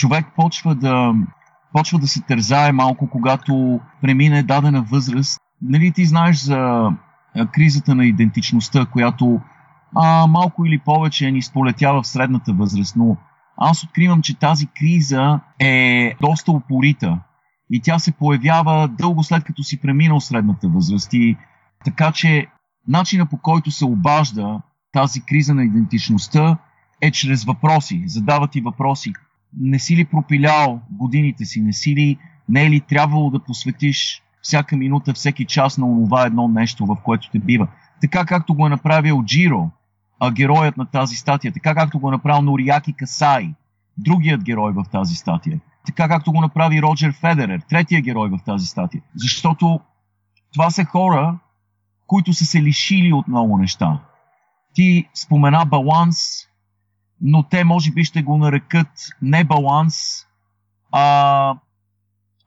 човек почва да, почва да се тързае малко, когато премине дадена възраст. Нали ти знаеш за кризата на идентичността, която а, малко или повече ни сполетява в средната възраст, но аз откривам, че тази криза е доста упорита и тя се появява дълго след като си преминал средната възраст. И така че начина по който се обажда тази криза на идентичността е чрез въпроси. Задава ти въпроси. Не си ли пропилял годините си? Не си ли, не е ли трябвало да посветиш всяка минута, всеки час на това едно нещо, в което те бива? Така както го е направил Джиро, а, героят на тази статия, така както го е направил Нориаки Касай, другият герой в тази статия, така както го направи Роджер Федерер, третия герой в тази статия. Защото това са хора, които са се лишили от много неща. Ти спомена баланс, но те може би ще го нарекат не баланс, а,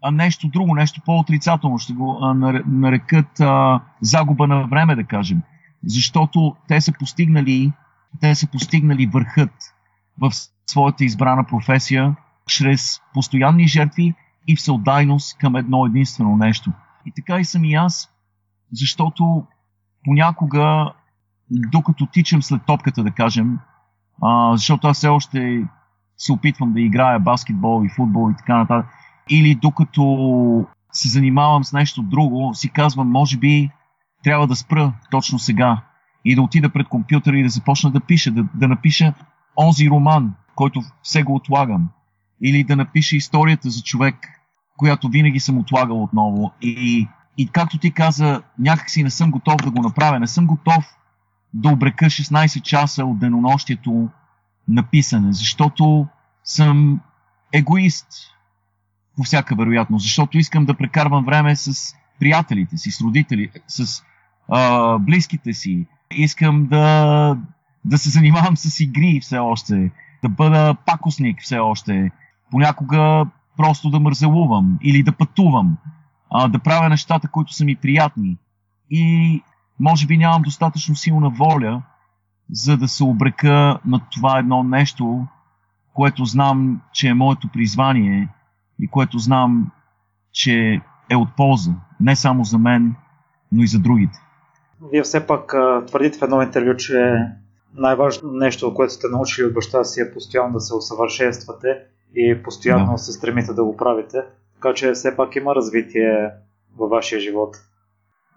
а нещо друго, нещо по-отрицателно. Ще го а, нарекат а, загуба на време, да кажем. Защото те са постигнали, те са постигнали върхът в своята избрана професия чрез постоянни жертви и всеотдайност към едно единствено нещо. И така и съм и аз, защото понякога, докато тичам след топката, да кажем, а, защото аз все още се опитвам да играя баскетбол и футбол и така нататък, или докато се занимавам с нещо друго, си казвам, може би трябва да спра точно сега и да отида пред компютъра и да започна да пиша, да, да напиша онзи роман, който все го отлагам. Или да напиша историята за човек, която винаги съм отлагал отново. И, и както ти каза, някакси не съм готов да го направя. Не съм готов да обрека 16 часа от денонощието на писане, защото съм егоист по всяка вероятност, защото искам да прекарвам време с приятелите си, с родители, с а, близките си. Искам да, да се занимавам с игри все още, да бъда пакосник все още, понякога просто да мързелувам или да пътувам, а, да правя нещата, които са ми приятни. И може би нямам достатъчно силна воля, за да се обрека на това едно нещо, което знам, че е моето призвание и което знам, че е от полза. Не само за мен, но и за другите. Вие все пак твърдите в едно интервю, че най-важното нещо, което сте научили от баща си е постоянно да се усъвършенствате и постоянно да. се стремите да го правите. Така че все пак има развитие във вашия живот.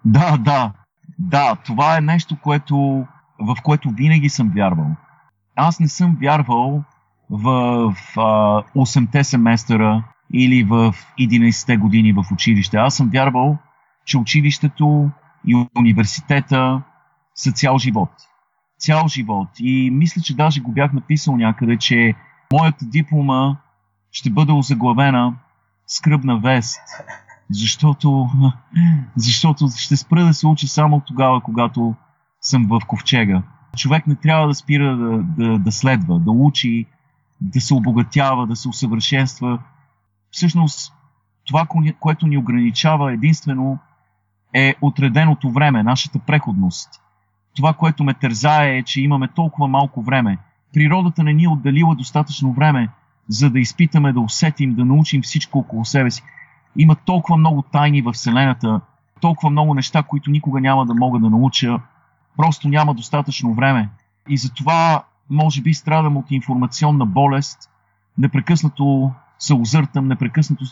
Да, да. Да, това е нещо, което, в което винаги съм вярвал. Аз не съм вярвал в, а, 8-те семестъра или в 11-те години в училище. Аз съм вярвал, че училището и университета са цял живот. Цял живот. И мисля, че даже го бях написал някъде, че моята диплома ще бъде озаглавена скръбна вест. Защото, защото ще спра да се учи само тогава, когато съм в ковчега. Човек не трябва да спира да, да, да следва, да учи, да се обогатява, да се усъвършенства. Всъщност, това, което ни ограничава единствено е отреденото време, нашата преходност. Това, което ме тързае е, че имаме толкова малко време. Природата не ни е отделила достатъчно време, за да изпитаме, да усетим, да научим всичко около себе си. Има толкова много тайни в Вселената, толкова много неща, които никога няма да мога да науча. Просто няма достатъчно време. И затова, може би, страдам от информационна болест. Непрекъснато се озъртам, непрекъснато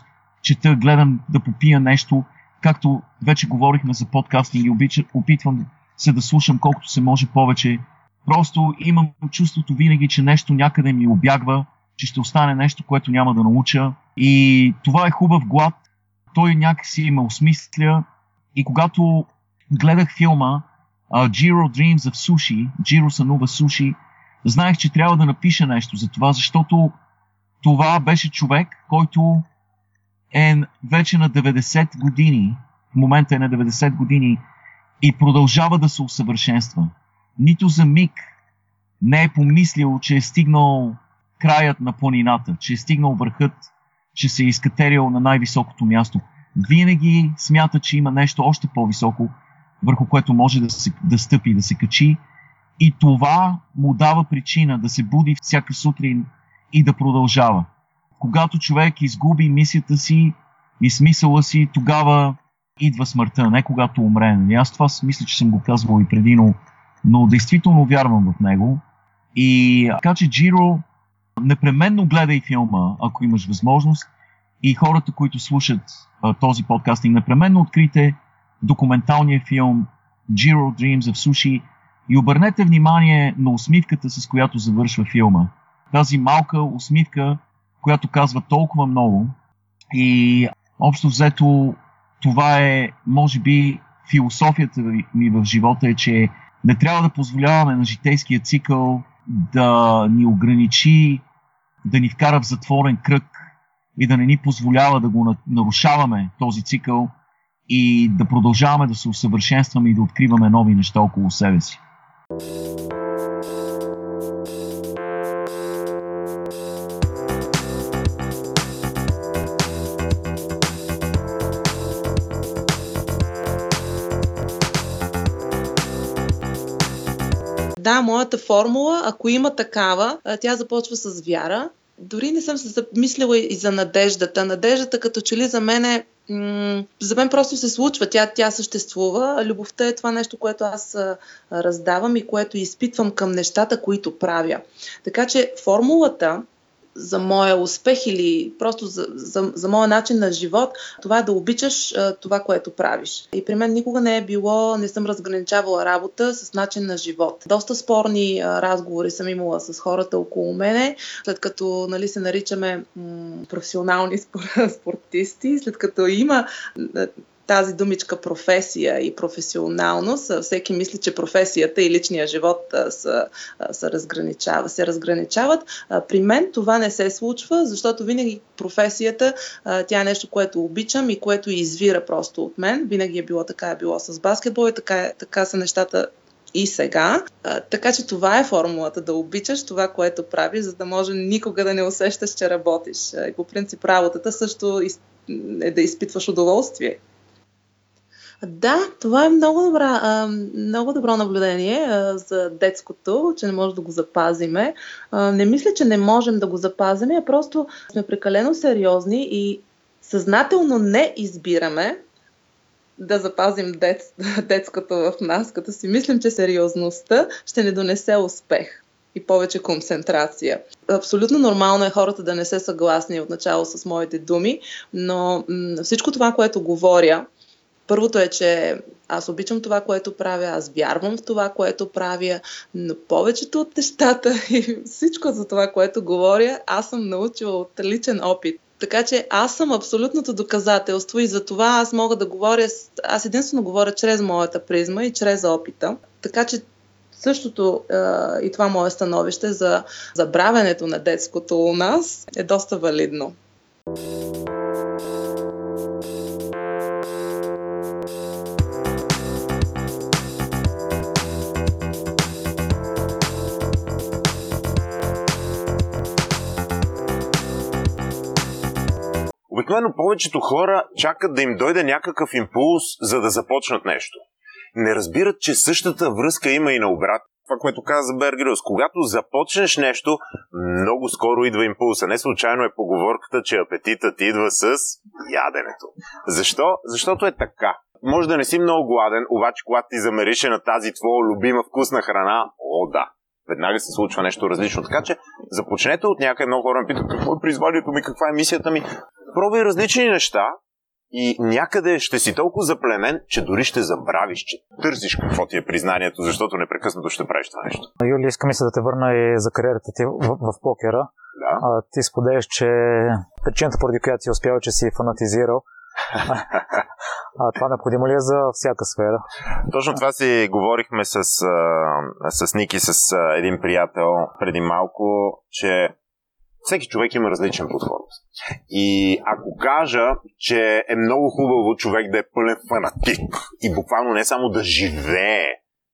чета, гледам да попия нещо както вече говорихме за подкастинг и опитвам се да слушам колкото се може повече. Просто имам чувството винаги, че нещо някъде ми обягва, че ще остане нещо, което няма да науча. И това е хубав глад. Той някакси ме осмисля. И когато гледах филма uh, Jiro Dreams of Sushi, Jiro сънува суши, знаех, че трябва да напиша нещо за това, защото това беше човек, който е вече на 90 години, в момента е на 90 години и продължава да се усъвършенства. Нито за миг не е помислил, че е стигнал краят на планината, че е стигнал върхът, че се е изкатерил на най-високото място. Винаги смята, че има нещо още по-високо, върху което може да, се, да стъпи, да се качи. И това му дава причина да се буди всяка сутрин и да продължава когато човек изгуби мисията си и смисъла си, тогава идва смъртта, не когато умре. Нали? Аз това мисля, че съм го казвал и преди, но, но действително вярвам в него. И така че Джиро, непременно гледай филма, ако имаш възможност. И хората, които слушат а, този подкастинг, непременно открите документалния филм Jiro Dreams of Sushi и обърнете внимание на усмивката, с която завършва филма. Тази малка усмивка, която казва толкова много и общо взето това е, може би, философията ми в живота е, че не трябва да позволяваме на житейския цикъл да ни ограничи, да ни вкара в затворен кръг и да не ни позволява да го нарушаваме този цикъл и да продължаваме да се усъвършенстваме и да откриваме нови неща около себе си. Да, моята формула, ако има такава, тя започва с вяра. Дори не съм се замислила и за надеждата. Надеждата като че ли за мен е за мен просто се случва. Тя, тя съществува. Любовта е това нещо, което аз раздавам и което изпитвам към нещата, които правя. Така че формулата за моя успех или просто за, за, за моя начин на живот, това е да обичаш а, това, което правиш. И при мен никога не е било, не съм разграничавала работа с начин на живот. Доста спорни а, разговори съм имала с хората около мене, след като нали, се наричаме м- професионални спортисти, след като има тази думичка професия и професионалност, всеки мисли, че професията и личния живот са, са разграничава, се разграничават. При мен това не се случва, защото винаги професията, тя е нещо, което обичам и което извира просто от мен. Винаги е било така, е било с баскетбол и така, така са нещата и сега. А, така че това е формулата да обичаш това, което правиш, за да може никога да не усещаш, че работиш. И по принцип работата също е да изпитваш удоволствие. Да, това е много, добра, много добро наблюдение за детското, че не може да го запазиме. Не мисля, че не можем да го запазим, а просто сме прекалено сериозни и съзнателно не избираме да запазим дет, детското в нас, като си мислим, че сериозността ще ни донесе успех и повече концентрация. Абсолютно нормално е хората да не се съгласни отначало с моите думи, но м- всичко това, което говоря, Първото е, че аз обичам това, което правя, аз вярвам в това, което правя, но повечето от нещата и всичко за това, което говоря, аз съм научила от личен опит. Така че аз съм абсолютното доказателство и за това аз мога да говоря, аз единствено говоря чрез моята призма и чрез опита. Така че същото и това мое становище за забравянето на детското у нас е доста валидно. Обикновено повечето хора чакат да им дойде някакъв импулс, за да започнат нещо. Не разбират, че същата връзка има и на обрат. Това, което каза за Бергрюс. Когато започнеш нещо, много скоро идва импулса. Не случайно е поговорката, че апетитът идва с яденето. Защо? Защото е така. Може да не си много гладен, обаче когато ти замерише на тази твоя любима вкусна храна, о да, веднага се случва нещо различно. Така че започнете от някъде. Много хора ме питат какво е призванието ми, каква е мисията ми пробвай различни неща и някъде ще си толкова заплемен, че дори ще забравиш, че търсиш какво ти е признанието, защото непрекъснато ще правиш това нещо. Юли, искам се да те върна и за кариерата ти в, в покера. Да. А, ти споделяш, че причината, поради която си успял, че си фанатизирал, а това необходимо ли е за всяка сфера? Точно това си говорихме с, с Ники, с един приятел преди малко, че всеки човек има различен подход. И ако кажа, че е много хубаво човек да е пълен фанатик и буквално не само да живее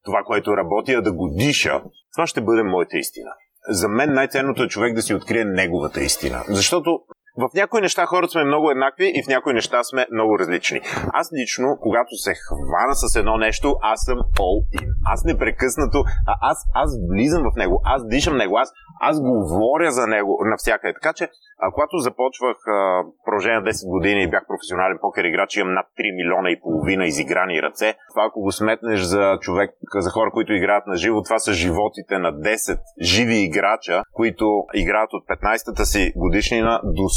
това, което работи, а да го диша, това ще бъде моята истина. За мен най-ценното е човек да си открие неговата истина. Защото В някои неща хората сме много еднакви и в някои неща сме много различни. Аз лично, когато се хвана с едно нещо, аз съм all in. Аз непрекъснато, а аз, аз влизам в него, аз дишам него, аз, аз говоря за него навсякъде. Така че, а, когато започвах а, продължение 10 години и бях професионален покер играч, имам над 3 милиона и половина изиграни ръце. Това, ако го сметнеш за човек, за хора, които играят на живо, това са животите на 10 живи играча, които играят от 15-та си годишнина до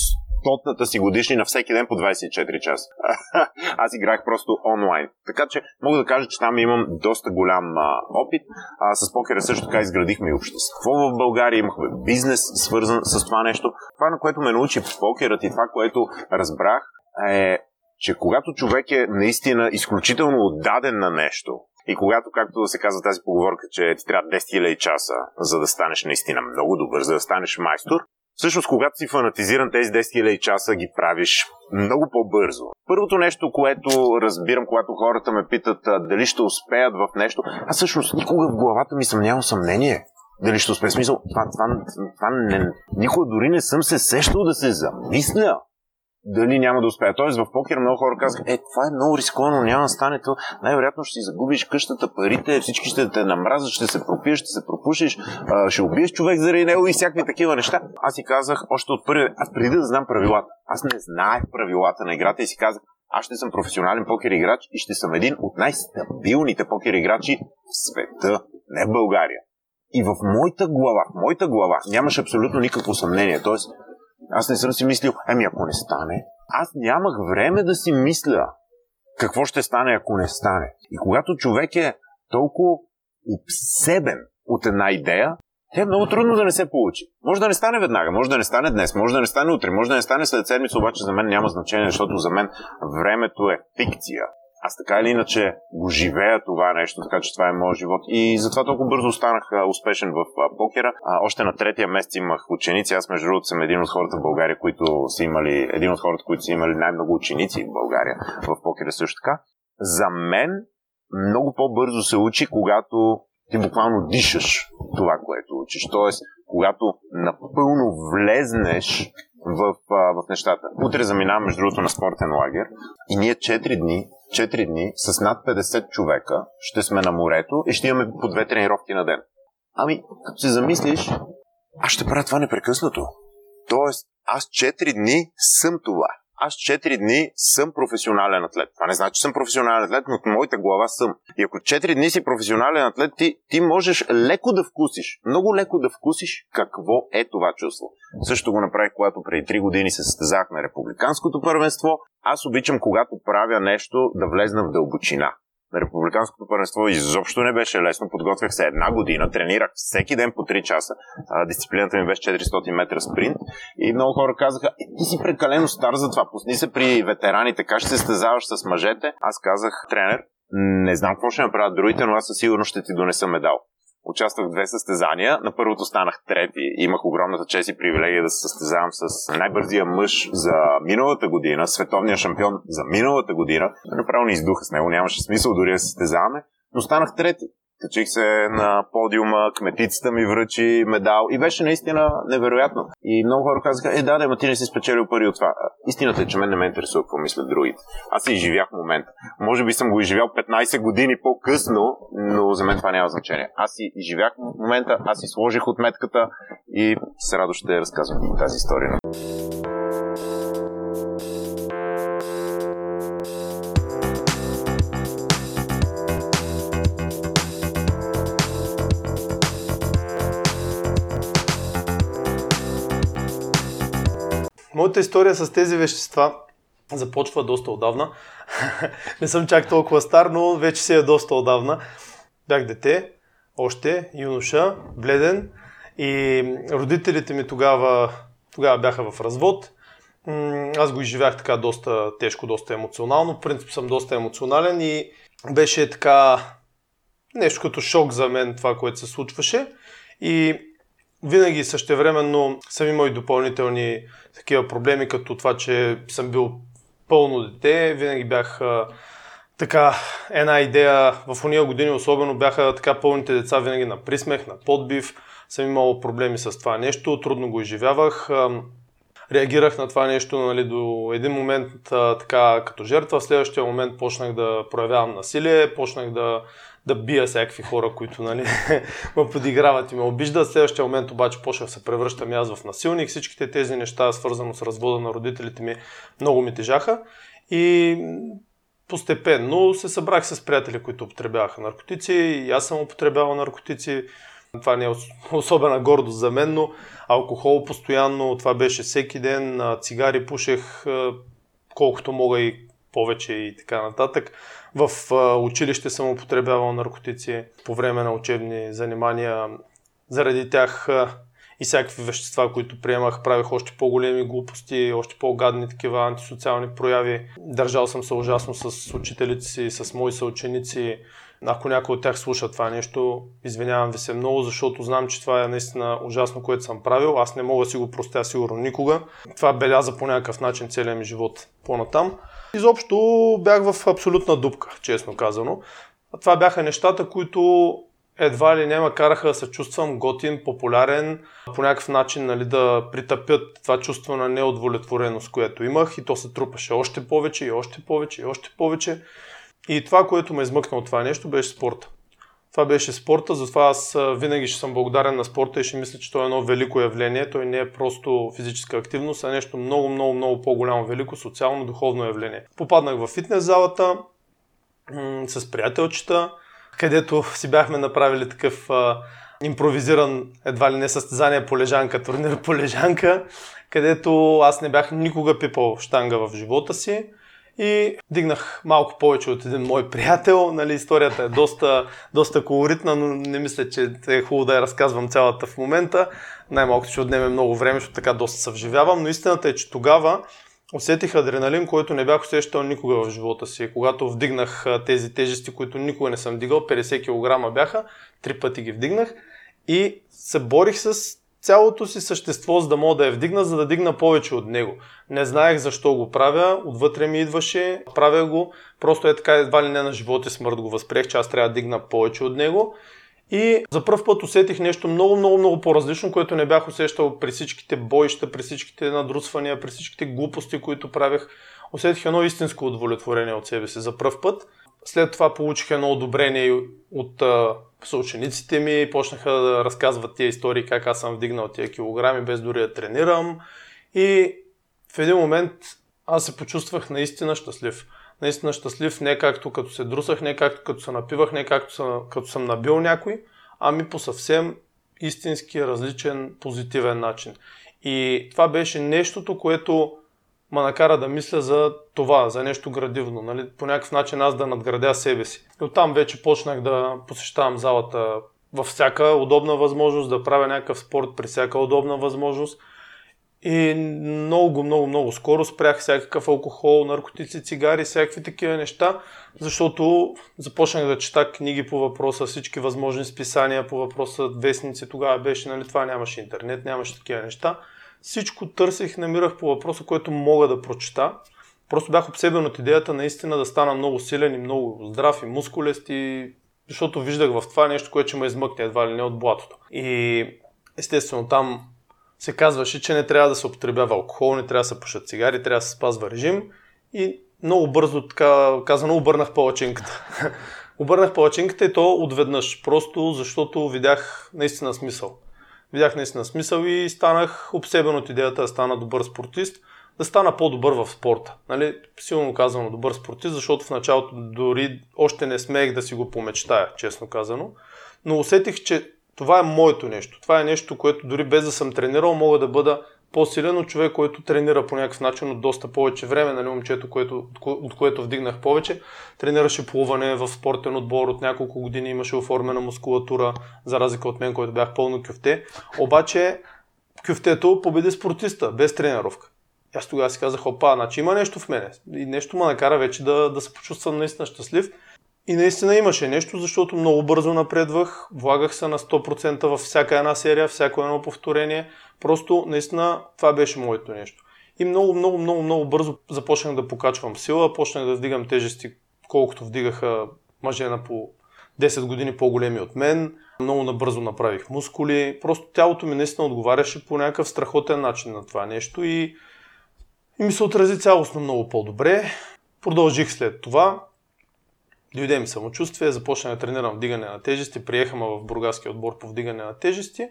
стотната си годишнина всеки ден по 24 часа. Аз играх просто онлайн. Така че мога да кажа, че там имам доста голям а, опит. А, с покера също така изградихме и общество в България, имахме бизнес свързан с това нещо. Това, на което ме научи покерът и това, което разбрах е, че когато човек е наистина изключително отдаден на нещо, и когато, както се казва тази поговорка, че ти трябва 10 000 часа, за да станеш наистина много добър, за да станеш майстор, Всъщност, когато си фанатизиран тези 10 000 часа, ги правиш много по-бързо. Първото нещо, което разбирам, когато хората ме питат дали ще успеят в нещо, аз всъщност никога в главата ми съм нямал съмнение дали ще успея. Смисъл, това, това, това не, никога дори не съм се сещал да се замисля дали няма да успея. Тоест в покер много хора казват, е, това е много рисковано, няма да стане то. Най-вероятно ще си загубиш къщата, парите, всички ще те намразят, ще се пропиеш, ще се пропушиш, ще убиеш човек заради него и всякакви такива неща. Аз си казах още от първи, аз преди да знам правилата. Аз не знаех правилата на играта и си казах, аз ще съм професионален покер играч и ще съм един от най-стабилните покер играчи в света, не в България. И в моята глава, в моята глава нямаше абсолютно никакво съмнение. Тоест, аз не съм си мислил, ами ако не стане, аз нямах време да си мисля какво ще стане, ако не стане. И когато човек е толкова обсебен от една идея, тя е много трудно да не се получи. Може да не стане веднага, може да не стане днес, може да не стане утре, може да не стане след седмица, обаче за мен няма значение, защото за мен времето е фикция аз така или иначе го живея това нещо, така че това е моят живот. И затова толкова бързо станах успешен в покера. А, още на третия месец имах ученици. Аз, между другото, съм един от хората в България, които са имали, един от хората, които са имали най-много ученици в България в покера също така. За мен много по-бързо се учи, когато ти буквално дишаш това, което учиш. Тоест, когато напълно влезнеш в, в нещата. Утре заминавам, между другото, на спортен лагер и ние 4 дни 4 дни с над 50 човека ще сме на морето и ще имаме по две тренировки на ден. Ами, като се замислиш, аз ще правя това непрекъснато. Тоест, аз 4 дни съм това аз 4 дни съм професионален атлет. Това не значи, че съм професионален атлет, но в моята глава съм. И ако 4 дни си професионален атлет, ти, ти можеш леко да вкусиш, много леко да вкусиш какво е това чувство. Също го направих, когато преди 3 години се състезах на републиканското първенство. Аз обичам, когато правя нещо, да влезна в дълбочина на републиканското първенство изобщо не беше лесно. Подготвях се една година, тренирах всеки ден по 3 часа. Дисциплината ми беше 400 метра спринт. И много хора казаха, е, ти си прекалено стар за това. Пусни се при ветераните, как ще се стезаваш с мъжете. Аз казах, тренер, не знам какво ще направят другите, но аз със сигурност ще ти донеса медал. Участвах в две състезания. На първото станах трети. Имах огромната чест и привилегия да се състезавам с най-бързия мъж за миналата година, световния шампион за миналата година. Направо ни издуха с него, нямаше смисъл дори да се състезаваме, но станах трети. Качих се на подиума, кметицата ми връчи медал и беше наистина невероятно. И много хора казаха, е да, да, ма ти не си спечелил пари от това. Истината е, че мен не ме интересува какво мислят другите. Аз си изживях момента. Може би съм го изживял 15 години по-късно, но за мен това няма значение. Аз си изживях момента, аз си сложих отметката и с радост ще разказвам тази история. Моята история с тези вещества започва доста отдавна. Не съм чак толкова стар, но вече се е доста отдавна. Бях дете, още, юноша, бледен и родителите ми тогава, тогава бяха в развод. Аз го изживях така доста тежко, доста емоционално. В принцип съм доста емоционален и беше така нещо като шок за мен това, което се случваше. И винаги същевременно съм имал и допълнителни такива проблеми, като това, че съм бил пълно дете. Винаги бях а, така една идея, в уния години особено бяха така пълните деца винаги на присмех, на подбив. Съм имал проблеми с това нещо, трудно го изживявах. А, реагирах на това нещо нали, до един момент а, така като жертва, в следващия момент почнах да проявявам насилие, почнах да, да бия всякакви хора, които нали, ме подиграват и ме обиждат. Следващия момент обаче почнах се превръщам и аз в насилник. Всичките тези неща, свързано с развода на родителите ми, много ми тежаха. И постепенно се събрах с приятели, които употребяваха наркотици. И аз съм употребявал наркотици. Това не е особена гордост за мен, но алкохол постоянно, това беше всеки ден, цигари пушех колкото мога и повече и така нататък. В училище съм употребявал наркотици по време на учебни занимания. Заради тях и всякакви вещества, които приемах, правих още по-големи глупости, още по-гадни такива антисоциални прояви. Държал съм се ужасно с учителите си, с мои съученици. Ако някой от тях слуша това нещо, извинявам ви се много, защото знам, че това е наистина ужасно, което съм правил. Аз не мога да си го простя сигурно никога. Това беляза по някакъв начин целият ми живот по-натам. Изобщо бях в абсолютна дупка, честно казано. Това бяха нещата, които едва ли не ме караха да се чувствам готин, популярен, по някакъв начин нали, да притъпят това чувство на неудовлетвореност, което имах и то се трупаше още повече и още повече и още повече. И това, което ме измъкна от това нещо, беше спорта. Това беше спорта, затова аз винаги ще съм благодарен на спорта и ще мисля, че той е едно велико явление. Той не е просто физическа активност, а нещо много, много, много по-голямо, велико социално, духовно явление. Попаднах в фитнес залата м- с приятелчета, където си бяхме направили такъв а, импровизиран едва ли не състезание по лежанка, турнир по лежанка, където аз не бях никога пипал штанга в живота си. И дигнах малко повече от един мой приятел. Нали, историята е доста, доста колоритна, но не мисля, че е хубаво да я разказвам цялата в момента. Най-малко ще отнеме много време, защото така доста се вживявам. Но истината е, че тогава усетих адреналин, който не бях усещал никога в живота си. Когато вдигнах тези тежести, които никога не съм дигал, 50 кг бяха, три пъти ги вдигнах и се борих с цялото си същество, за да мога да я вдигна, за да дигна повече от него. Не знаех защо го правя, отвътре ми идваше, правя го, просто е така едва ли не на живот и смърт го възприех, че аз трябва да дигна повече от него. И за първ път усетих нещо много, много, много по-различно, което не бях усещал при всичките боища, при всичките надрусвания, при всичките глупости, които правех. Усетих едно истинско удовлетворение от себе си за първ път. След това получих едно одобрение от съучениците ми, почнаха да разказват тия истории, как аз съм вдигнал тия килограми, без дори да тренирам. И в един момент аз се почувствах наистина щастлив. Наистина щастлив не както като се друсах, не както като се напивах, не както съм, като съм набил някой, ами по съвсем истински различен позитивен начин. И това беше нещото, което ме накара да мисля за това, за нещо градивно. Нали? По някакъв начин аз да надградя себе си. И оттам вече почнах да посещавам залата във всяка удобна възможност, да правя някакъв спорт при всяка удобна възможност. И много, много, много скоро спрях всякакъв алкохол, наркотици, цигари, всякакви такива неща, защото започнах да чета книги по въпроса, всички възможни списания по въпроса, вестници, тогава беше, нали, това нямаше интернет, нямаше такива неща. Всичко търсих, намирах по въпроса, който мога да прочета. Просто бях обсебен от идеята наистина да стана много силен и много здрав и мускулест и защото виждах в това нещо, което ще ме измъкне едва ли не от блатото. И естествено там се казваше, че не трябва да се употребява алкохол, не трябва да се пушат цигари, трябва да се спазва режим и много бързо, така казано, обърнах палачинката. обърнах палачинката и то отведнъж, просто защото видях наистина смисъл видях наистина смисъл и станах обсебен от идеята да стана добър спортист, да стана по-добър в спорта. Нали? Силно казано добър спортист, защото в началото дори още не смеех да си го помечтая, честно казано. Но усетих, че това е моето нещо. Това е нещо, което дори без да съм тренирал, мога да бъда по-силен от човек, който тренира по някакъв начин от доста повече време. Нали, момчето, което, от което вдигнах повече, тренираше плуване в спортен отбор от няколко години, имаше оформена мускулатура, за разлика от мен, който бях пълно кюфте. Обаче кюфтето победи спортиста, без тренировка. Аз тогава си казах, опа, значи има нещо в мене. И нещо ме накара вече да, да се почувствам наистина щастлив. И наистина имаше нещо, защото много бързо напредвах, влагах се на 100% във всяка една серия, всяко едно повторение. Просто наистина това беше моето нещо. И много, много, много, много бързо започнах да покачвам сила, почнах да вдигам тежести, колкото вдигаха мъже на по 10 години по-големи от мен, много набързо направих мускули. Просто тялото ми наистина отговаряше по някакъв страхотен начин на това нещо и, и ми се отрази цялостно много по-добре. Продължих след това. Дойде ми самочувствие, започнах да тренирам вдигане на тежести, приехаме в Бургаския отбор по вдигане на тежести.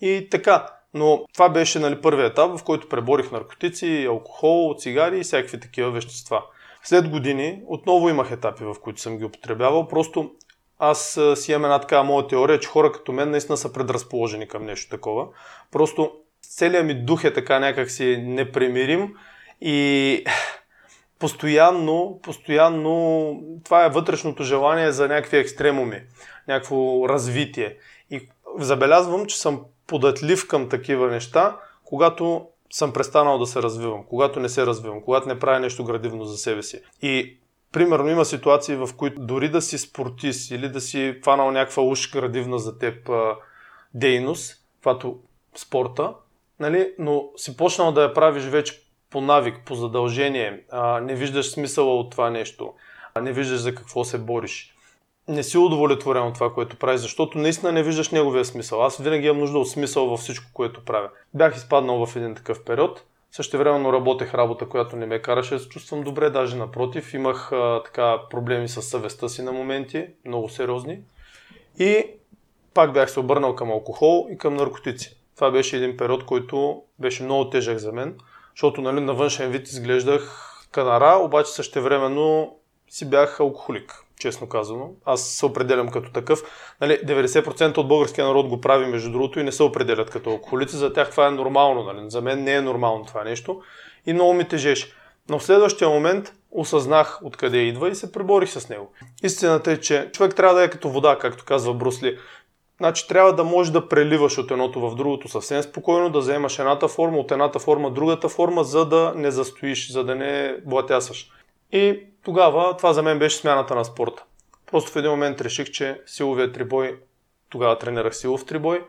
И така, но това беше нали, първият етап, в който преборих наркотици, алкохол, цигари и всякакви такива вещества. След години отново имах етапи, в които съм ги употребявал. Просто аз си имам една така моя теория, че хора като мен наистина са предразположени към нещо такова. Просто целият ми дух е така някакси непремирим и постоянно, постоянно това е вътрешното желание за някакви екстремуми, някакво развитие. И забелязвам, че съм податлив към такива неща, когато съм престанал да се развивам, когато не се развивам, когато не правя нещо градивно за себе си. И примерно има ситуации, в които дори да си спортист или да си фанал някаква уж градивна за теб а, дейност, каквато спорта, нали, но си почнал да я правиш вече по навик, по задължение, а, не виждаш смисъла от това нещо, а не виждаш за какво се бориш. Не си удовлетворен от това, което правиш, защото наистина не виждаш неговия смисъл. Аз винаги имам нужда от смисъл във всичко, което правя. Бях изпаднал в един такъв период. Също времено работех работа, която не ме караше да се чувствам добре, даже напротив. Имах а, така проблеми с съвестта си на моменти, много сериозни. И пак бях се обърнал към алкохол и към наркотици. Това беше един период, който беше много тежък за мен защото нали, на външен вид изглеждах канара, обаче същевременно си бях алкохолик, честно казано. Аз се определям като такъв. Нали, 90% от българския народ го прави, между другото, и не се определят като алкохолици. За тях това е нормално. Нали? За мен не е нормално това нещо. И много ми тежеше. Но в следващия момент осъзнах откъде идва и се преборих с него. Истината е, че човек трябва да е като вода, както казва Брусли. Значи трябва да можеш да преливаш от едното в другото съвсем спокойно, да вземаш едната форма, от едната форма другата форма, за да не застоиш, за да не блатясаш. И тогава това за мен беше смяната на спорта. Просто в един момент реших, че силовия трибой, тогава тренирах силов трибой,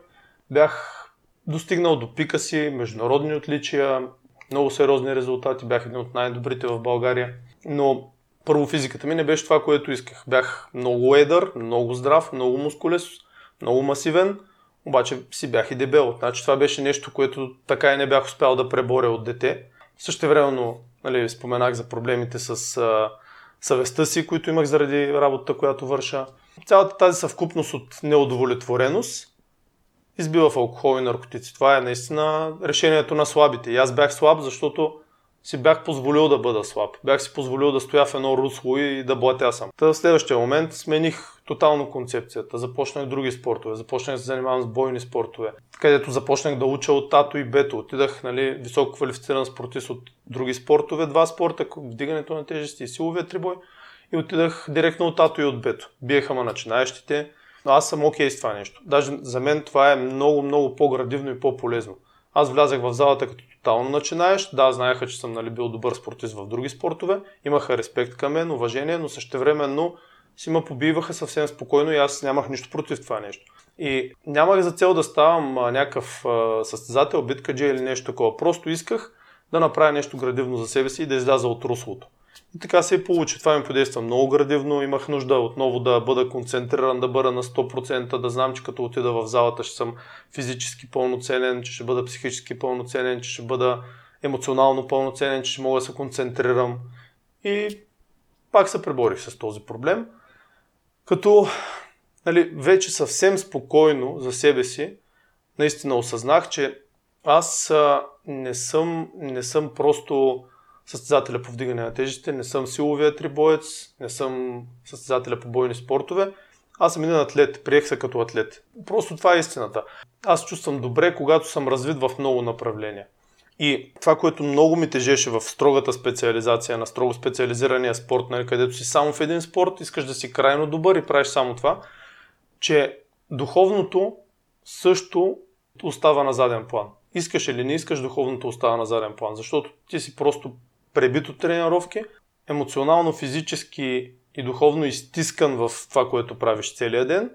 бях достигнал до пика си, международни отличия, много сериозни резултати, бях един от най-добрите в България. Но първо физиката ми не беше това, което исках. Бях много едър, много здрав, много мускулес, много масивен, обаче си бях и дебел. Значи това беше нещо, което така и не бях успял да преборя от дете. Също времено нали, споменах за проблемите с а, съвестта си, които имах заради работата, която върша. Цялата тази съвкупност от неудовлетвореност избива в алкохол и наркотици. Това е наистина решението на слабите. И аз бях слаб, защото си бях позволил да бъда слаб. Бях си позволил да стоя в едно русло и да блатя съм. Та в следващия момент смених тотално концепцията. Започнах други спортове, започнах да се занимавам с бойни спортове, където започнах да уча от тато и бето. Отидах нали, високо квалифициран спортист от други спортове, два спорта, вдигането на тежести и силовия трибой. И отидах директно от тато и от бето. Биеха ма начинаещите, но аз съм окей okay с това нещо. Даже за мен това е много, много по-градивно и по-полезно. Аз влязах в залата като тотално начинаеш. Да, знаеха, че съм нали, бил добър спортист в други спортове. Имаха респект към мен, уважение, но същевременно си ме побиваха съвсем спокойно и аз нямах нищо против това нещо. И нямах за цел да ставам някакъв състезател, биткаджи или нещо такова. Просто исках да направя нещо градивно за себе си и да изляза от руслото. И така се и получи. Това ми подейства много градивно. Имах нужда отново да бъда концентриран, да бъда на 100%, да знам, че като отида в залата ще съм физически пълноценен, че ще бъда психически пълноценен, че ще бъда емоционално пълноценен, че ще мога да се концентрирам. И пак се преборих с този проблем. Като нали, вече съвсем спокойно за себе си, наистина осъзнах, че аз не, съм, не съм просто състезателя по вдигане на тежестите, не съм силовия трибоец, не съм състезателя по бойни спортове. Аз съм един атлет, приех се като атлет. Просто това е истината. Аз чувствам добре, когато съм развит в много направления. И това, което много ми тежеше в строгата специализация на строго специализирания спорт, нали, където си само в един спорт, искаш да си крайно добър и правиш само това, че духовното също остава на заден план. Искаш или не искаш, духовното остава на заден план, защото ти си просто пребит от тренировки, емоционално, физически и духовно изтискан в това, което правиш целия ден.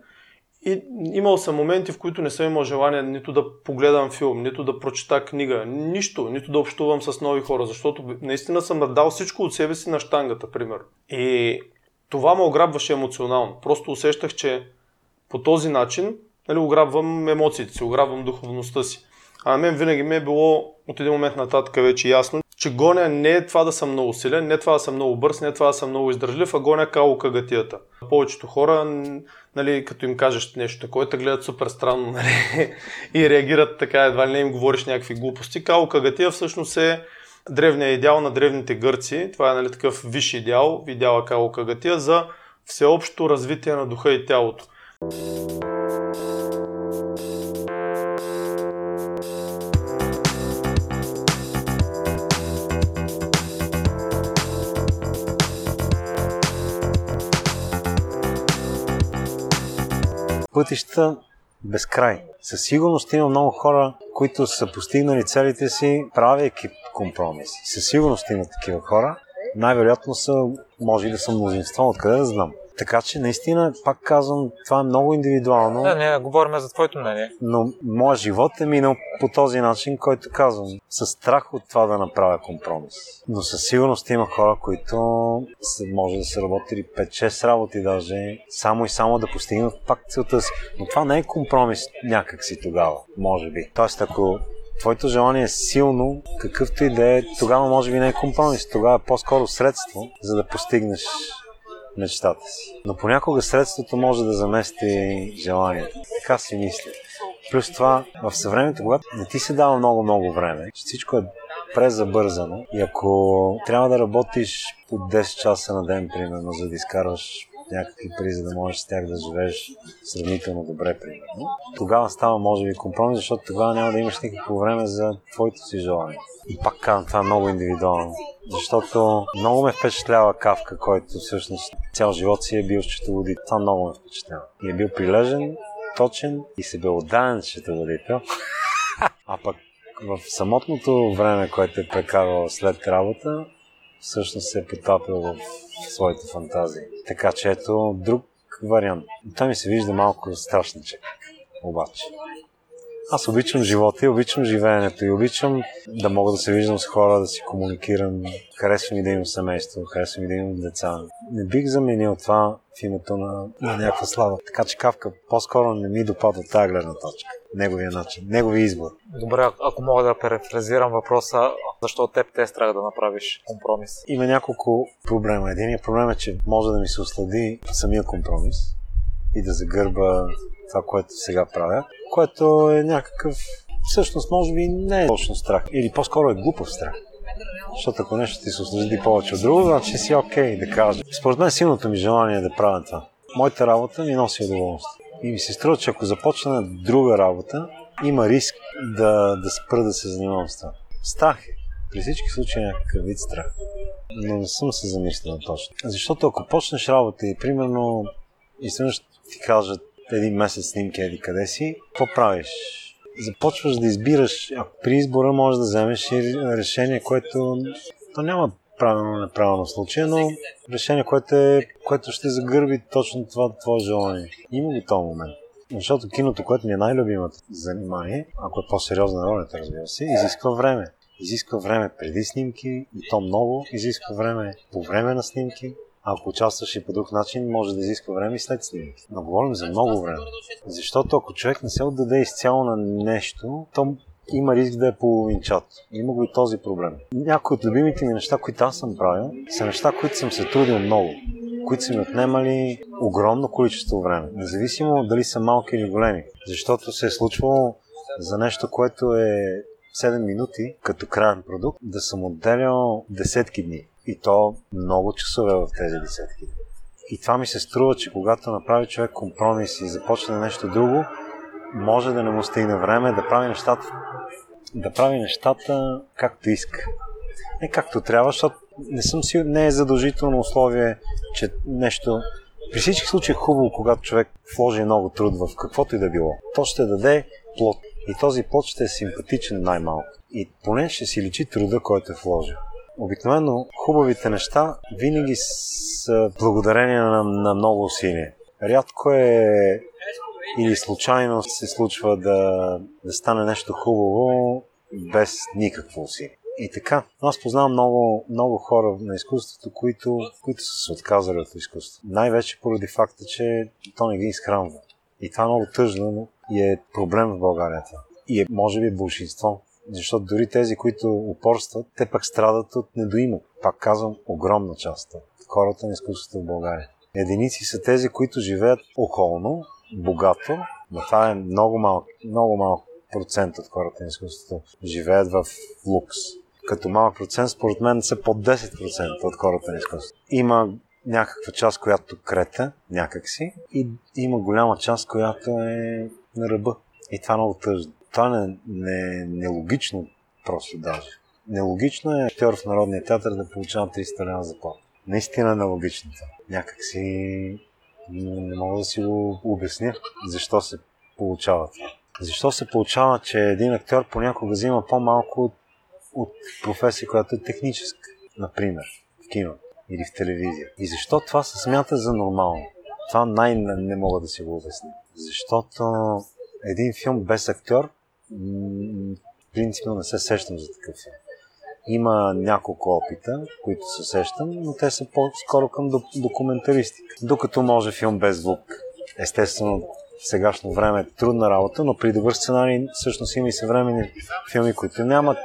И имал съм моменти, в които не съм имал желание нито да погледам филм, нито да прочета книга, нищо, нито да общувам с нови хора, защото наистина съм дал всичко от себе си на штангата, пример. И това ме ограбваше емоционално. Просто усещах, че по този начин нали, ограбвам емоциите си, ограбвам духовността си. А на мен винаги ми е било от един момент нататък вече ясно, че гоня не е това да съм много силен, не е това да съм много бърз, не е това да съм много издържлив, а гоня као кагатията. Повечето хора, нали, като им кажеш нещо такова, те гледат супер странно нали, и реагират така, едва ли не им говориш някакви глупости. Као кагатия всъщност е древният идеал на древните гърци. Това е нали, такъв висш идеал, идеала као кагатия за всеобщо развитие на духа и тялото. Пътища безкрай. Със сигурност има много хора, които са постигнали целите си, правейки компромиси. Със сигурност има такива хора. Най-вероятно са, може и да са мнозинство, откъде да знам. Така че наистина, пак казвам, това е много индивидуално. Да, не, говорим за твоето мнение. Но моят живот е минал по този начин, който казвам. С страх от това да направя компромис. Но със сигурност има хора, които може да са работили 5-6 работи даже, само и само да постигнат пак целта си. Но това не е компромис някакси тогава, може би. Тоест, ако твоето желание е силно, какъвто и да е, тогава може би не е компромис. Тогава е по-скоро средство, за да постигнеш мечтата си. Но понякога средството може да замести желанието. Така си мисля. Плюс това, в съвремето, когато не ти се дава много-много време, че всичко е презабързано и ако трябва да работиш по 10 часа на ден, примерно, за да изкарваш някакви пари, за да можеш с тях да живееш сравнително добре, примерно. Тогава става, може би, компромис, защото тогава няма да имаш никакво време за твоето си желание. И пак казвам, това е много индивидуално. Защото много ме впечатлява Кавка, който всъщност цял живот си е бил счетоводител. Това много ме впечатлява. И е бил прилежен, точен и се бил отдаден счетоводител. А пък в самотното време, което е прекарал след работа, всъщност се е потапил в своите фантазии. Така че ето друг вариант. Той ми се вижда малко страшничек. Обаче. Аз обичам живота и обичам живеенето и обичам да мога да се виждам с хора, да си комуникирам. Харесвам и да имам семейство, харесвам и да имам деца. Не бих заменил това в името на, на някаква слава. Така че Кавка по-скоро не ми допада тази гледна точка. Неговия начин, неговия избор. Добре, ако мога да префразирам въпроса, защо теб те е страх да направиш компромис? Има няколко проблема. Единият проблем е, че може да ми се ослади самия компромис и да загърба това, което сега правя, което е някакъв, всъщност може би не е точно страх, или по-скоро е глупав страх. Защото ако нещо ти се осъжди повече от друго, значи си окей okay да кажа. Според мен силното ми желание е да правя това. Моята работа ми носи удоволствие. И ми се струва, че ако започна друга работа, има риск да, да спра да се занимавам с това. Страх е. При всички случаи е някакъв вид страх. Но не съм се замислил точно. Защото ако почнеш работа и примерно изведнъж ти кажат един месец снимки еди къде си, какво правиш? Започваш да избираш, ако при избора можеш да вземеш и решение, което то няма правилно неправилно случая, но решение, което, е, което ще загърби точно това твое желание. Има го този момент. Защото киното, което ми е най-любимото занимание, ако е по-сериозна ролята, разбира се, изисква време. Изисква време преди снимки и то много. Изисква време по време на снимки. Ако участваш и по друг начин, може да изисква време и след снимки. Но говорим за много време. Защото ако човек не се отдаде изцяло на нещо, то има риск да е половинчат. Има го и този проблем. Някои от любимите ми неща, които аз съм правил, са неща, които съм се трудил много, които са ми отнемали огромно количество време, независимо дали са малки или големи. Защото се е случвало за нещо, което е 7 минути като крайен продукт, да съм отделял десетки дни. И то много часове в тези десетки дни. И това ми се струва, че когато направи човек компромис и започне нещо друго, може да не му стигне време да прави нещата, да прави нещата както иска. Не както трябва, защото не съм си, не е задължително условие, че нещо при всички случаи е хубаво, когато човек вложи много труд в каквото и да било. То ще даде плод. И този плод ще е симпатичен най-малко. И поне ще си личи труда, който е вложил. Обикновено хубавите неща винаги са благодарение на, на много усилие. Рядко е или случайно се случва да, да стане нещо хубаво без никакво усилие. И така, аз познавам много, много хора на изкуството, които, които са се отказали от изкуството. Най-вече поради факта, че то не ги изхранва. И това е много тъжно, но и е проблем в България. И е, може би, большинство. Защото дори тези, които упорстват, те пък страдат от недоимък. Пак казвам, огромна част от хората на изкуството в България. Единици са тези, които живеят околно, богато, но това е много малък, много малък процент от хората на изкуството живеят в лукс. Като малък процент, според мен са под 10% от хората на изкуството. Има някаква част, която крета някакси и има голяма част, която е на ръба. И това е много тъжно. Това не, не, нелогично просто даже. Нелогично е актьор в Народния театър да получава 300 лева заплата. Наистина нелогично това. Някакси не мога да си го обясня защо се получава това. Защо се получава, че един актьор понякога взима по-малко от, професия, която е техническа, например, в кино или в телевизия. И защо това се смята за нормално? Това най- не мога да си го обясня. Защото един филм без актьор, принципно не се сещам за такъв филм. Има няколко опита, които се сещам, но те са по-скоро към документаристика. Докато може филм без звук. Естествено, в сегашно време е трудна работа, но при добър сценарий всъщност има и съвременни филми, които нямат,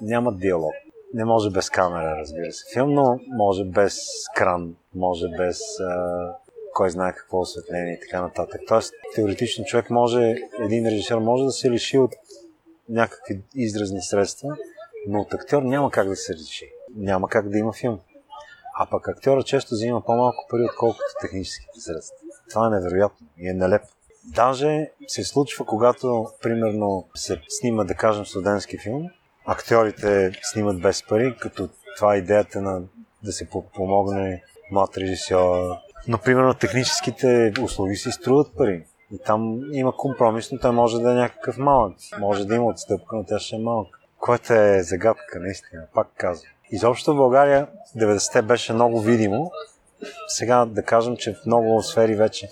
нямат диалог. Не може без камера, разбира се. Филм, но може без кран, може без а, кой знае какво осветление и така нататък. Тоест, теоретично човек може, един режисьор може да се лиши от някакви изразни средства, но от актьор няма как да се реши. Няма как да има филм. А пък актьора често взима по-малко пари, отколкото техническите средства. Това е невероятно и е нелепо. Даже се случва, когато, примерно, се снима, да кажем, студентски филм, актьорите снимат без пари, като това е идеята на да се помогне млад режисьор. Но, примерно, техническите услуги си струват пари. И там има компромис, но той може да е някакъв малък. Може да има отстъпка, но тя ще е малка. Което е загадка, наистина, пак казвам. Изобщо в България 90-те беше много видимо. Сега да кажем, че в много сфери вече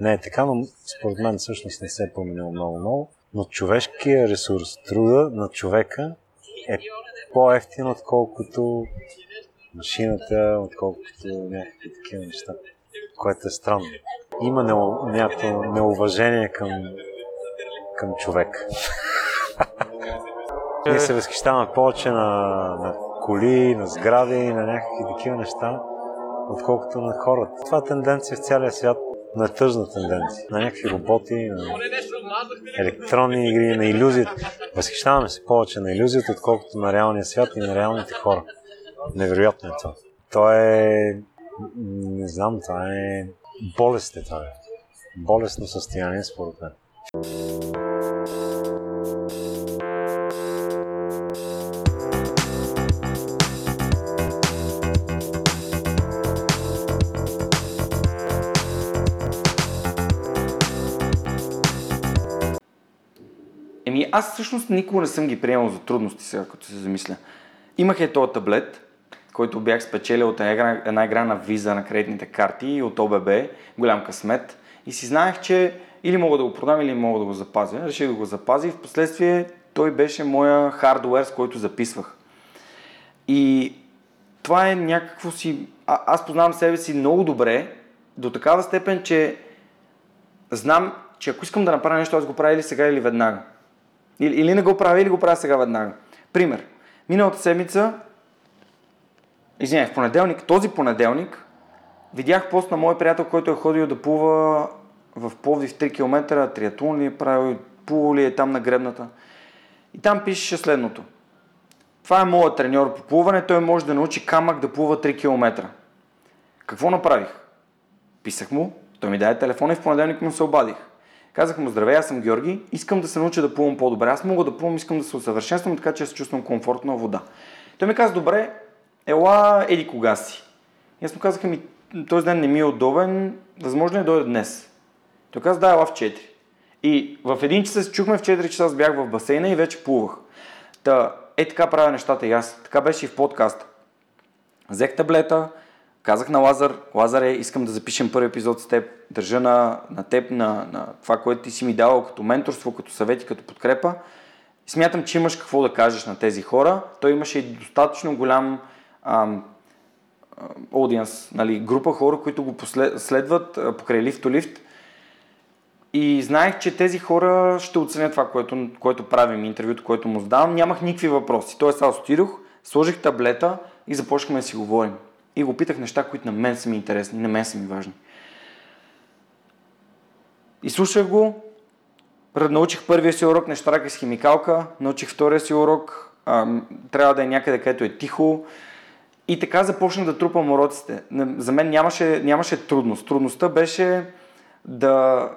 не е така, но според мен всъщност не се е променило много-много. Но човешкият ресурс, труда на човека е по-ефтин, отколкото машината, отколкото някакви такива неща, което е странно. Има някакво неуважение към, към човек. Ние се възхищаваме повече на, на коли, на сгради, на някакви такива неща, отколкото на хората. Това е тенденция в цялия свят на тъжна тенденция. На някакви роботи, на електронни игри, на иллюзията. Възхищаваме се повече на иллюзията, отколкото на реалния свят и на реалните хора. Невероятно е това. То е... Не знам, това е... Болест е това. Болестно състояние, според мен. Аз всъщност никога не съм ги приемал за трудности сега, като се замисля. Имах е този таблет, който бях спечелил от една игра, една игра на виза на кредитните карти и от ОББ, голям късмет. И си знаех, че или мога да го продам, или мога да го запазя. Реших да го запазя и в последствие той беше моя хардуер, с който записвах. И това е някакво си... А, аз познавам себе си много добре, до такава степен, че знам, че ако искам да направя нещо, аз го правя или сега, или веднага. Или, или не го правя, или го правя сега веднага. Пример. Миналата седмица, извиняй, в понеделник, този понеделник, видях пост на мой приятел, който е ходил да плува в Пловдив 3 км, триатлон ли е правил, плува ли е там на гребната. И там пишеше следното. Това е моят треньор по плуване, той може да научи камък да плува 3 км. Какво направих? Писах му, той ми даде телефон и в понеделник му се обадих. Казах му, здравей, аз съм Георги, искам да се науча да плувам по-добре. Аз мога да плувам, искам да се усъвършенствам, така че се чувствам комфортно в вода. Той ми каза, добре, ела, еди кога си. И аз му казах, ми, този ден не ми е удобен, възможно е дойде днес. Той каза, да, ела в 4. И в един час се чухме, в 4 часа аз бях в басейна и вече плувах. Та, е така правя нещата и аз. Така беше и в подкаста. Взех таблета, Казах на Лазар, Лазаре, искам да запишем първи епизод с теб, държа на, на теб, на, на това, което ти си ми давал като менторство, като съвети, като подкрепа. Смятам, че имаш какво да кажеш на тези хора. Той имаше и достатъчно голям ам, аудиенс, нали, група хора, които го следват покрай лифт лифт. И знаех, че тези хора ще оценят това, което, което правим, интервюто, което му задавам. Нямах никакви въпроси. Тоест аз отидох, сложих таблета и започнахме да си говорим. И го питах неща, които на мен са ми интересни, на мен са ми важни. И слушах го, научих първия си урок, не штракай с химикалка, научих втория си урок, а, трябва да е някъде, където е тихо. И така започнах да трупам уроците. За мен нямаше, нямаше трудност. Трудността беше да,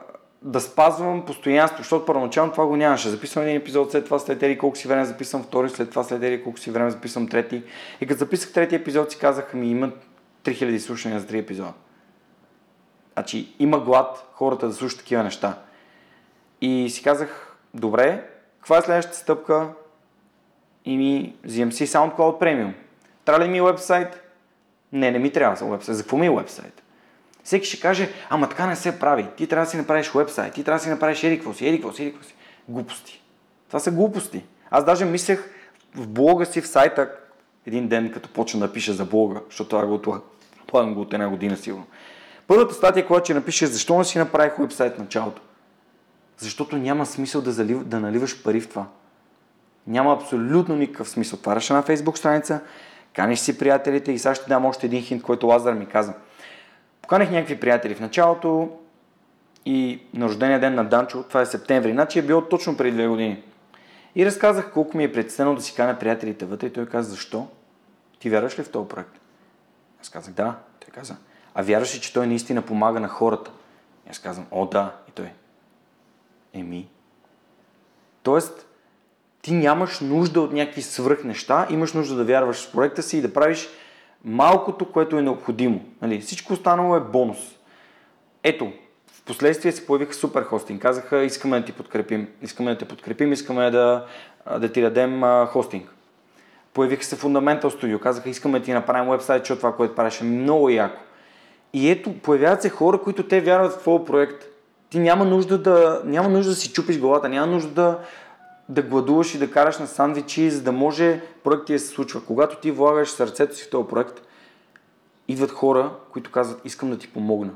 да спазвам постоянство, защото първоначално това го нямаше. Записвам един епизод, след това след ери колко си време записвам втори, след това след ери колко си време записвам трети. И като записах трети епизод си казаха ми има 3000 слушания за три епизода. Значи има глад хората да слушат такива неща. И си казах, добре, каква е следващата стъпка? И ми взимам си SoundCloud Premium. Трябва ли ми вебсайт? Не, не ми трябва за вебсайт. За какво ми е вебсайт? Всеки ще каже, ама така не се прави. Ти трябва да си направиш вебсайт, ти трябва да си направиш ерикво си, ерикво си, ерикво си. Глупости. Това са глупости. Аз даже мислех в блога си, в сайта, един ден, като почна да пиша за блога, защото това го планам го от една година сигурно. Първата статия, която ще напише, защо не си направих вебсайт в началото? Защото няма смисъл да, залив, да наливаш пари в това. Няма абсолютно никакъв смисъл. Отваряш една фейсбук страница, каниш си приятелите и сега ще дам още един хинт, който Лазар ми каза. Поканих някакви приятели в началото и на рождения ден на Данчо, това е септември, значи е било точно преди две години. И разказах колко ми е предстено да си каня приятелите вътре и той каза, защо? Ти вярваш ли в този проект? Аз казах, да. Той каза, а вярваш ли, че той наистина помага на хората? Аз казвам, о да. И той, еми. Тоест, ти нямаш нужда от някакви свръх неща, имаш нужда да вярваш в проекта си и да правиш малкото, което е необходимо. Нали? Всичко останало е бонус. Ето, в последствие се появиха супер хостинг. Казаха, искаме да ти подкрепим, искаме да те подкрепим, искаме да, да ти дадем а, хостинг. Появиха се Fundamental Studio, казаха, искаме да ти направим вебсайт, защото това, което правиш е много яко. И ето, появяват се хора, които те вярват в твоя проект. Ти няма нужда да, няма нужда да си чупиш главата, няма нужда да, да гладуваш и да караш на сандвичи, за да може проект ти да се случва. Когато ти влагаш сърцето си в този проект, идват хора, които казват, искам да ти помогна.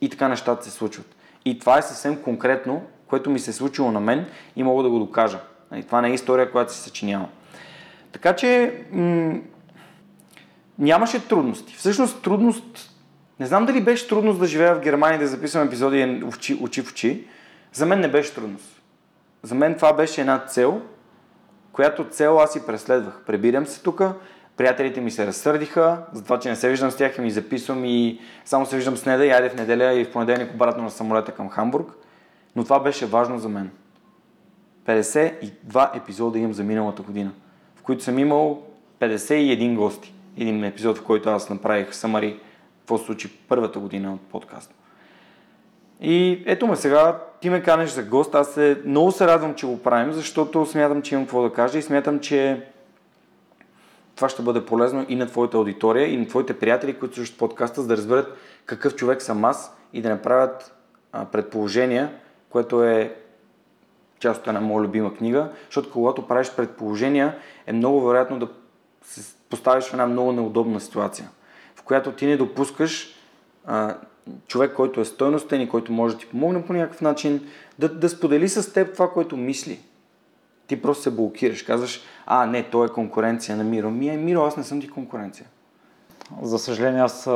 И така нещата се случват. И това е съвсем конкретно, което ми се е случило на мен и мога да го докажа. Нали, това не е история, която се съчинява. Така че м- нямаше трудности. Всъщност трудност не знам дали беше трудност да живея в Германия и да записвам епизоди очи, очи в очи. За мен не беше трудност. За мен това беше една цел, която цел аз си преследвах. Пребирам се тук, приятелите ми се разсърдиха, за това, че не се виждам с тях и ми записвам и само се виждам с неда и айде в неделя и в понеделник обратно на самолета към Хамбург. Но това беше важно за мен. 52 епизода имам за миналата година, в които съм имал 51 гости. Един епизод, в който аз направих самари какво се случи първата година от подкаст. И ето ме сега, ти ме канеш за гост, аз се, много се радвам, че го правим, защото смятам, че имам какво да кажа и смятам, че това ще бъде полезно и на твоята аудитория, и на твоите приятели, които слушат подкаста, за да разберат какъв човек съм аз и да направят а, предположения, което е част от една моя любима книга, защото когато правиш предположения, е много вероятно да се поставиш в една много неудобна ситуация която ти не допускаш а, човек, който е стойностен и който може да ти помогне по някакъв начин, да, да сподели с теб това, което мисли. Ти просто се блокираш, казваш, а, не, той е конкуренция на Миро. Ми е, Миро, аз не съм ти конкуренция. За съжаление, аз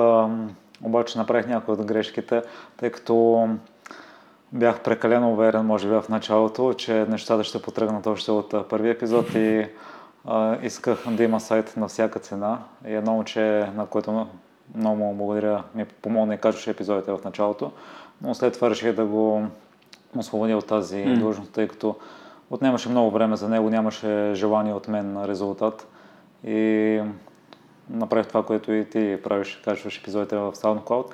обаче направих някои от грешките, тъй като бях прекалено уверен, може би в началото, че нещата ще потръгнат още от първи епизод и а, исках да има сайт на всяка цена. И едно момче, на което много му благодаря, ми помогна и качваше епизодите в началото, но след това реших да го освободя от тази mm. длъжност, тъй като отнемаше много време за него, нямаше желание от мен на резултат и направих това, което и ти правиш, качваш епизодите в SoundCloud.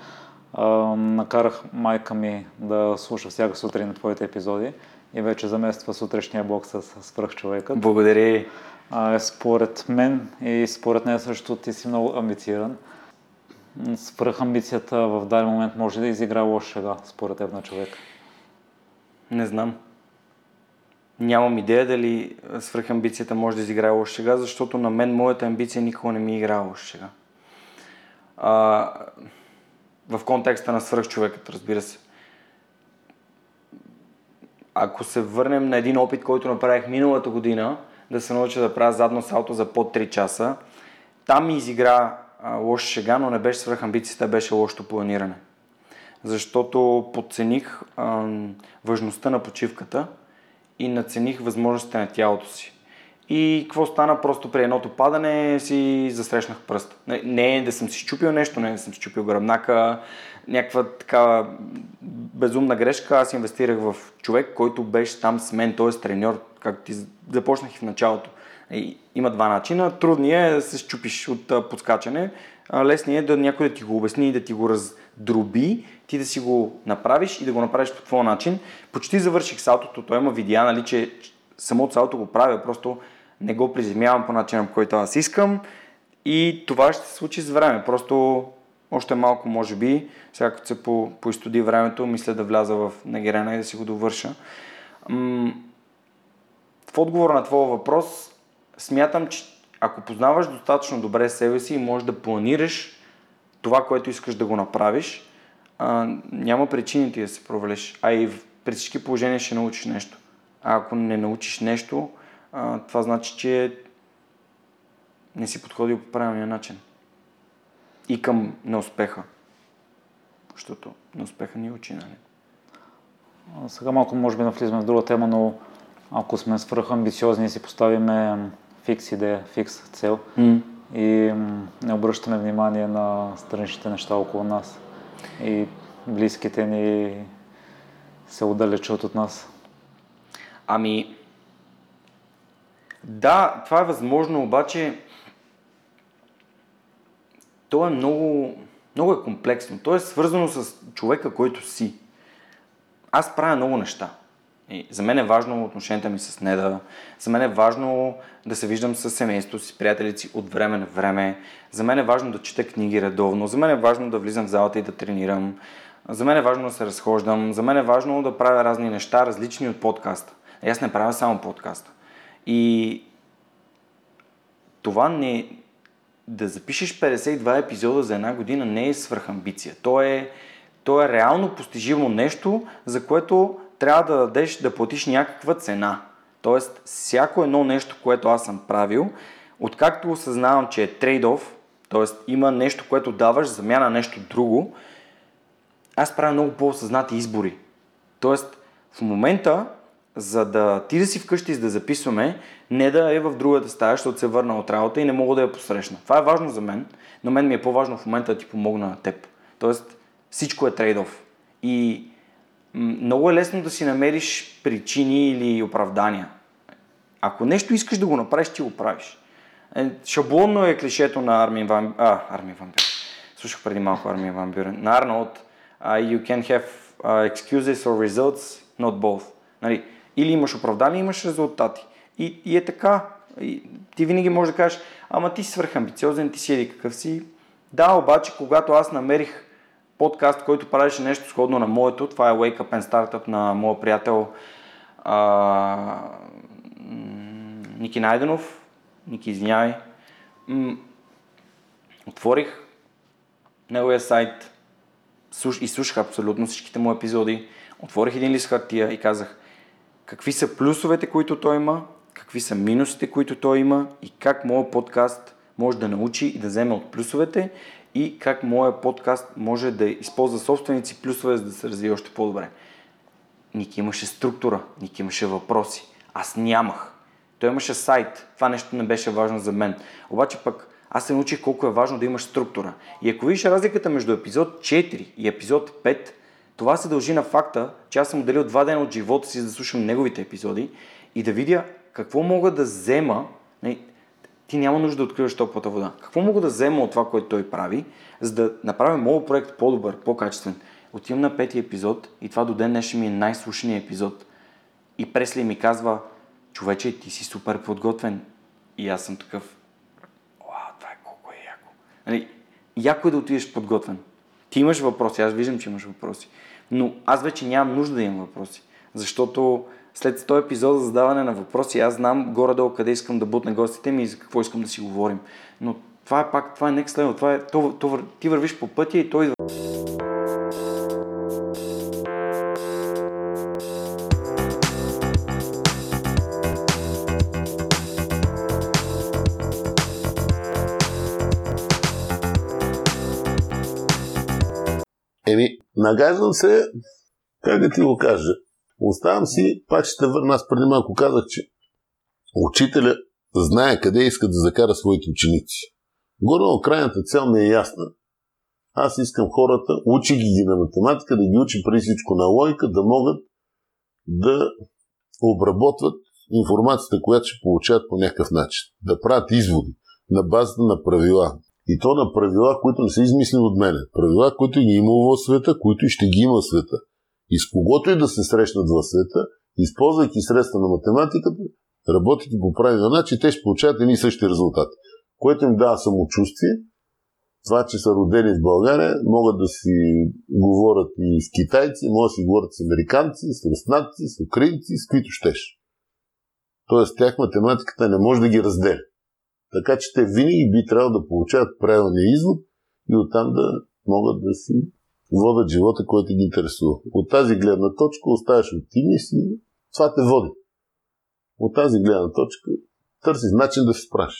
А, накарах майка ми да слуша всяка сутрин на твоите епизоди и вече замества сутрешния блок с свръхчовекът. Благодаря. А, според мен и според нея също ти си много амбициран свръхамбицията в даден момент може да изигра лош шега, според теб на човек? Не знам. нямам идея дали свръхамбицията може да изиграе лоша шега, защото на мен моята амбиция никога не ми играе лоша шега. А, в контекста на свръхчовекът, разбира се. Ако се върнем на един опит, който направих миналата година, да се науча да правя задно салто за под 3 часа, там ми изигра лоша шега, но не беше свръхамбицията, беше лошото планиране. Защото подцених важността на почивката и нацених възможностите на тялото си. И какво стана? Просто при едното падане си засрещнах пръст. Не, не да съм си чупил нещо, не да съм си чупил гръбнака, някаква такава безумна грешка. Аз инвестирах в човек, който беше там с мен, т.е. треньор, както ти започнах и в началото. Има два начина. Трудният е да се щупиш от подскачане. Лесният е да някой да ти го обясни и да ти го раздроби, ти да си го направиш и да го направиш по твой начин. Почти завърших салтото. Той има видеа, нали, че самото салто го правя, просто не го приземявам по начина, по който аз искам. И това ще се случи с време. Просто още малко, може би, сега като се по, поизтуди времето, мисля да вляза в Негерена и да си го довърша. М- в отговор на твоя въпрос, смятам, че ако познаваш достатъчно добре себе си и можеш да планираш това, което искаш да го направиш, а, няма причини ти да се провалиш. А и при всички положения ще научиш нещо. А ако не научиш нещо, а, това значи, че не си подходил по правилния начин. И към неуспеха. Защото неуспеха ни учи, нали? Сега малко може би навлизаме в друга тема, но ако сме свръхамбициозни и си поставиме фикс идея, фикс цел Mm. и не обръщаме внимание на страничните неща около нас и близките ни се отдалечат от нас. Ами, да, това е възможно, обаче то е много, много е комплексно. То е свързано с човека, който си. Аз правя много неща. И за мен е важно отношенията ми с Неда. За мен е важно да се виждам с семейството си, приятелите си от време на време. За мен е важно да чета книги редовно. За мен е важно да влизам в залата и да тренирам. За мен е важно да се разхождам. За мен е важно да правя разни неща, различни от подкаста. Аз не правя само подкаста. И това не... Да запишеш 52 епизода за една година не е свръхамбиция. То е, то е реално постижимо нещо, за което трябва да дадеш, да платиш някаква цена. Тоест, всяко едно нещо, което аз съм правил, откакто осъзнавам, че е трейд-оф, т.е. има нещо, което даваш, замяна на нещо друго, аз правя много по-осъзнати избори. Тоест, в момента, за да ти да си вкъщи за да записваме, не да е в другата стая, защото се върна от работа и не мога да я посрещна. Това е важно за мен, но мен ми е по-важно в момента да ти помогна на теб. Тоест, всичко е трейд-оф. И много е лесно да си намериш причини или оправдания. Ако нещо искаш да го направиш, ти го правиш. Е, шаблонно е клишето на Армин Ван... А, Армин Ван Бюрен. Слушах преди малко Армин Ван Бюрен. На Арнолд. You can have excuses or results, not both. Нали? Или имаш оправдание, имаш резултати. И, и е така. И ти винаги можеш да кажеш, ама ти си свърхамбициозен, ти си еди какъв си. Да, обаче, когато аз намерих подкаст, който правеше нещо сходно на моето, това е Wake Up and Startup на моя приятел а, Ники Найденов. Ники, извинявай. Отворих неговия сайт, слуш, изслушах абсолютно всичките му епизоди, отворих един лист хартия и казах какви са плюсовете, които той има, какви са минусите, които той има и как моят подкаст може да научи и да вземе от плюсовете и как моят подкаст може да използва собствените си плюсове, за да се развие още по-добре. Ники имаше структура, Ники имаше въпроси. Аз нямах. Той имаше сайт. Това нещо не беше важно за мен. Обаче пък аз се научих колко е важно да имаш структура. И ако видиш разликата между епизод 4 и епизод 5, това се дължи на факта, че аз съм отделил два дена от живота си, за да слушам неговите епизоди и да видя какво мога да взема. Ти няма нужда да откриваш топлата вода. Какво мога да взема от това, което той прави, за да направя моят проект по-добър, по-качествен. Отивам на пети епизод и това до ден днешен ми е най-слушания епизод. И Пресли ми казва, човече, ти си супер подготвен. И аз съм такъв, Уау, това е колко е яко. Нали, яко е да отидеш подготвен. Ти имаш въпроси, аз виждам, че имаш въпроси. Но аз вече нямам нужда да имам въпроси. Защото след 100 епизода за задаване на въпроси, аз знам горе-долу къде искам да бутна гостите ми и за какво искам да си говорим. Но това е пак, това е next level, това е, то, то, ти вървиш по пътя и той идва. Еми, нагаждам се, как да ти го кажа. Оставам си, пак ще върна. Аз преди малко казах, че учителя знае къде иска да закара своите ученици. Горе крайната цел ми е ясна. Аз искам хората, учи ги ги на математика, да ги учи преди всичко на логика, да могат да обработват информацията, която ще получават по някакъв начин. Да правят изводи на базата на правила. И то на правила, които не са измислени от мене. Правила, които ги има в света, които ще ги има в света. И с когото и да се срещнат в света, използвайки средства на математиката, работейки по правилен начин, те ще получават едни и същи резултати. Което им дава самочувствие, това, че са родени в България, могат да си говорят и с китайци, могат да си говорят с американци, с руснаци, с украинци, с които щеш. Тоест, тях математиката не може да ги разделя. Така че те винаги би трябвало да получават правилния извод и оттам да могат да си водят живота, който ги интересува. От тази гледна точка оставаш оптимист и това те води. От тази гледна точка търсиш начин да се справиш.